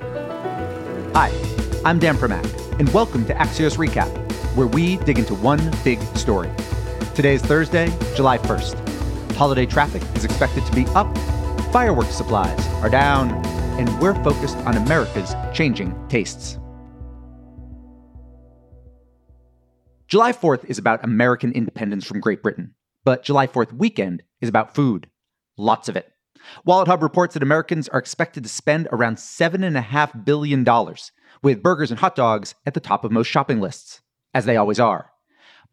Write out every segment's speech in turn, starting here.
Hi, I'm Dan Primack, and welcome to Axios Recap, where we dig into one big story. Today is Thursday, July 1st. Holiday traffic is expected to be up, fireworks supplies are down, and we're focused on America's changing tastes. July 4th is about American independence from Great Britain, but July 4th weekend is about food. Lots of it. Wallet Hub reports that Americans are expected to spend around $7.5 billion, with burgers and hot dogs at the top of most shopping lists, as they always are.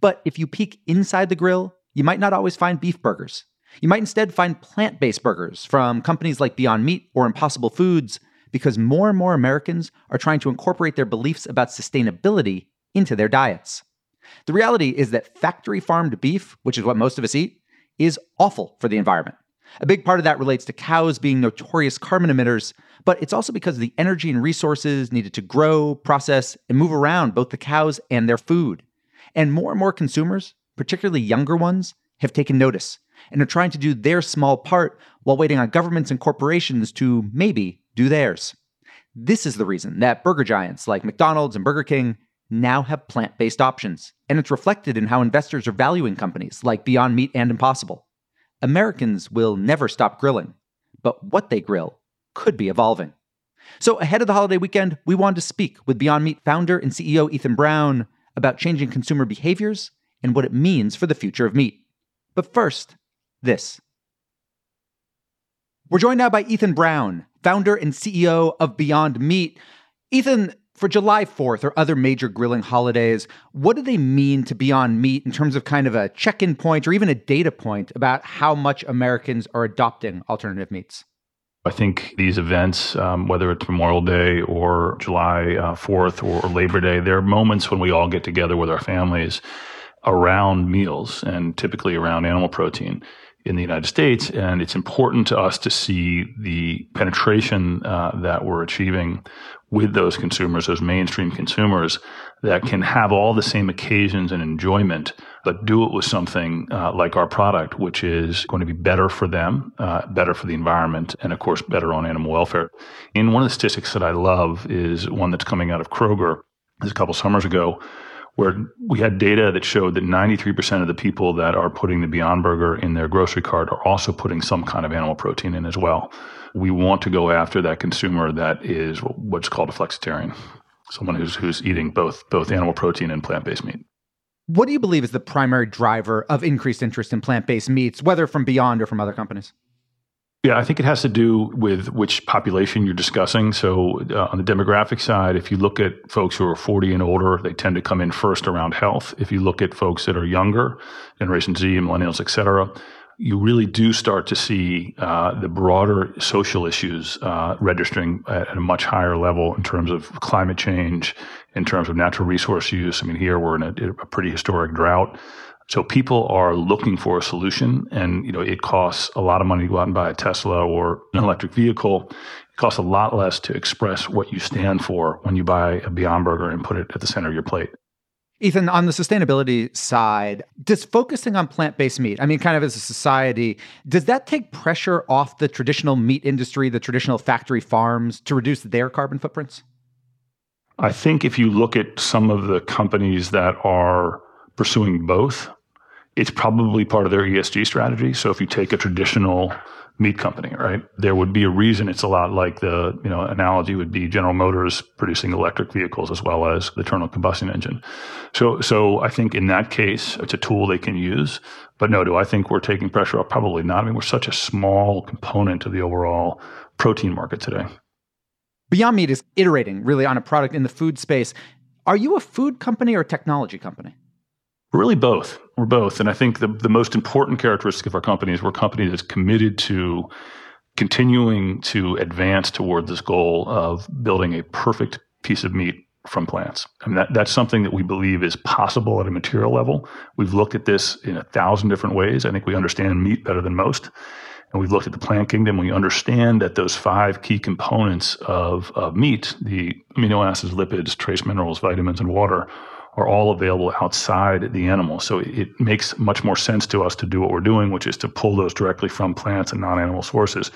But if you peek inside the grill, you might not always find beef burgers. You might instead find plant based burgers from companies like Beyond Meat or Impossible Foods, because more and more Americans are trying to incorporate their beliefs about sustainability into their diets. The reality is that factory farmed beef, which is what most of us eat, is awful for the environment. A big part of that relates to cows being notorious carbon emitters, but it's also because of the energy and resources needed to grow, process, and move around both the cows and their food. And more and more consumers, particularly younger ones, have taken notice and are trying to do their small part while waiting on governments and corporations to maybe do theirs. This is the reason that burger giants like McDonald's and Burger King now have plant based options, and it's reflected in how investors are valuing companies like Beyond Meat and Impossible. Americans will never stop grilling, but what they grill could be evolving. So, ahead of the holiday weekend, we wanted to speak with Beyond Meat founder and CEO Ethan Brown about changing consumer behaviors and what it means for the future of meat. But first, this. We're joined now by Ethan Brown, founder and CEO of Beyond Meat. Ethan, for July 4th or other major grilling holidays, what do they mean to Beyond Meat in terms of kind of a check in point or even a data point about how much Americans are adopting alternative meats? I think these events, um, whether it's Memorial Day or July uh, 4th or, or Labor Day, they're moments when we all get together with our families around meals and typically around animal protein in the United States. And it's important to us to see the penetration uh, that we're achieving with those consumers, those mainstream consumers that can have all the same occasions and enjoyment, but do it with something uh, like our product, which is going to be better for them, uh, better for the environment, and of course, better on animal welfare. And one of the statistics that I love is one that's coming out of Kroger. a couple summers ago, where we had data that showed that 93% of the people that are putting the Beyond Burger in their grocery cart are also putting some kind of animal protein in as well. We want to go after that consumer that is what's called a flexitarian, someone who's who's eating both both animal protein and plant-based meat. What do you believe is the primary driver of increased interest in plant-based meats, whether from Beyond or from other companies? Yeah, I think it has to do with which population you're discussing. So, uh, on the demographic side, if you look at folks who are 40 and older, they tend to come in first around health. If you look at folks that are younger, Generation Z, and millennials, et cetera, you really do start to see uh, the broader social issues uh, registering at, at, a much higher level in terms of climate change, in terms of natural resource use. I mean, here we're in a, a pretty historic drought. So people are looking for a solution, and you know it costs a lot of money to go out and buy a Tesla or an electric vehicle. It costs a lot less to express what you stand for when you buy a Beyond Burger and put it at the center of your plate. Ethan, on the sustainability side, does focusing on plant based meat, I mean, kind of as a society, does that take pressure off the traditional meat industry, the traditional factory farms to reduce their carbon footprints? I think if you look at some of the companies that are pursuing both, it's probably part of their ESG strategy. So if you take a traditional meat company, right? There would be a reason it's a lot like the, you know, analogy would be General Motors producing electric vehicles as well as the internal combustion engine. So, so I think in that case, it's a tool they can use. But no, do I think we're taking pressure off? Probably not. I mean, we're such a small component of the overall protein market today. Beyond Meat is iterating really on a product in the food space. Are you a food company or a technology company? Really both. We're both. And I think the, the most important characteristic of our company is we're a company that's committed to continuing to advance toward this goal of building a perfect piece of meat from plants. I mean, that, that's something that we believe is possible at a material level. We've looked at this in a thousand different ways. I think we understand meat better than most. And we've looked at the plant kingdom. We understand that those five key components of, of meat, the amino acids, lipids, trace minerals, vitamins, and water, are all available outside the animal. So it makes much more sense to us to do what we're doing, which is to pull those directly from plants and non animal sources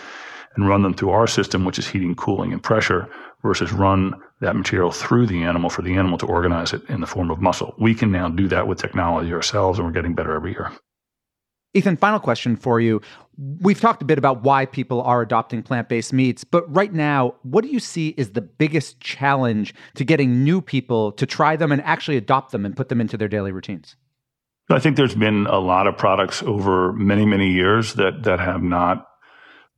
and run them through our system, which is heating, cooling, and pressure, versus run that material through the animal for the animal to organize it in the form of muscle. We can now do that with technology ourselves, and we're getting better every year. Ethan, final question for you. We've talked a bit about why people are adopting plant based meats, but right now, what do you see is the biggest challenge to getting new people to try them and actually adopt them and put them into their daily routines? I think there's been a lot of products over many, many years that, that have not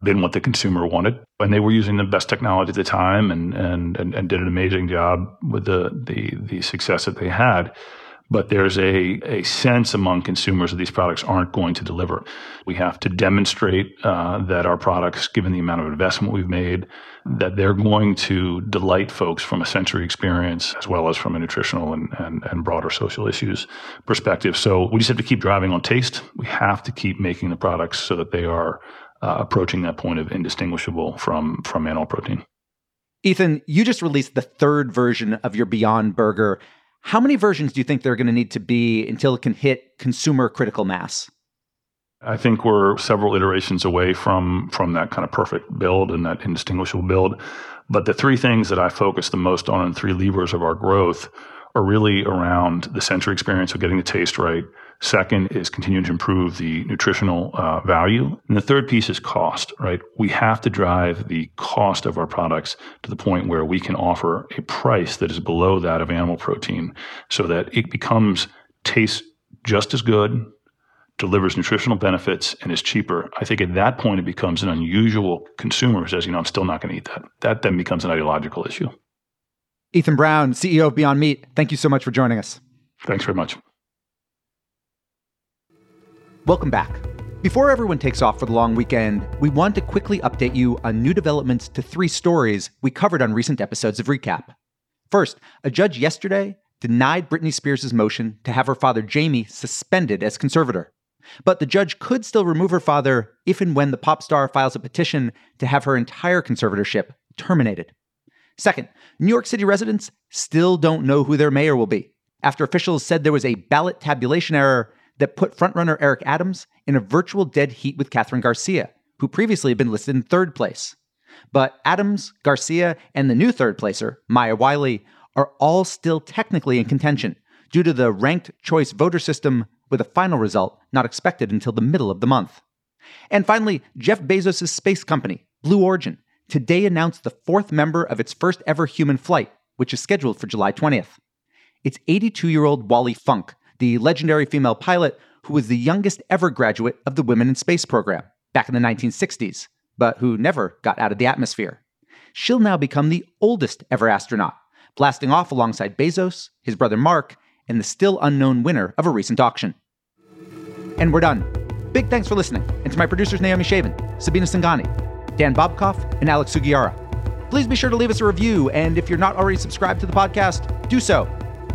been what the consumer wanted. And they were using the best technology at the time and, and, and, and did an amazing job with the, the, the success that they had but there's a, a sense among consumers that these products aren't going to deliver. We have to demonstrate uh, that our products, given the amount of investment we've made, that they're going to delight folks from a sensory experience as well as from a nutritional and, and, and broader social issues perspective. So we just have to keep driving on taste. We have to keep making the products so that they are uh, approaching that point of indistinguishable from, from animal protein. Ethan, you just released the third version of your Beyond Burger. How many versions do you think there are going to need to be until it can hit consumer critical mass? I think we're several iterations away from from that kind of perfect build and that indistinguishable build. But the three things that I focus the most on and three levers of our growth are really around the sensory experience of getting the taste right. Second is continuing to improve the nutritional uh, value. And the third piece is cost, right? We have to drive the cost of our products to the point where we can offer a price that is below that of animal protein so that it becomes tastes just as good, delivers nutritional benefits, and is cheaper. I think at that point it becomes an unusual consumer who says, you know, I'm still not going to eat that. That then becomes an ideological issue. Ethan Brown, CEO of Beyond Meat, thank you so much for joining us. Thanks very much. Welcome back. Before everyone takes off for the long weekend, we want to quickly update you on new developments to three stories we covered on recent episodes of Recap. First, a judge yesterday denied Britney Spears' motion to have her father Jamie suspended as conservator. But the judge could still remove her father if and when the pop star files a petition to have her entire conservatorship terminated. Second, New York City residents still don't know who their mayor will be after officials said there was a ballot tabulation error that put frontrunner Eric Adams in a virtual dead heat with Kathryn Garcia, who previously had been listed in third place. But Adams, Garcia, and the new third placer, Maya Wiley, are all still technically in contention due to the ranked choice voter system, with a final result not expected until the middle of the month. And finally, Jeff Bezos' space company, Blue Origin, today announced the fourth member of its first ever human flight, which is scheduled for July 20th. It's 82 year old Wally Funk, the legendary female pilot who was the youngest ever graduate of the Women in Space program back in the 1960s, but who never got out of the atmosphere. She'll now become the oldest ever astronaut, blasting off alongside Bezos, his brother Mark, and the still unknown winner of a recent auction. And we're done. Big thanks for listening, and to my producers Naomi Shavin, Sabina Singani, Dan Bobkoff, and Alex Sugiura. Please be sure to leave us a review, and if you're not already subscribed to the podcast, do so.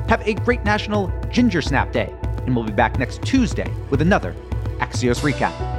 Have a great National Ginger Snap Day, and we'll be back next Tuesday with another Axios Recap.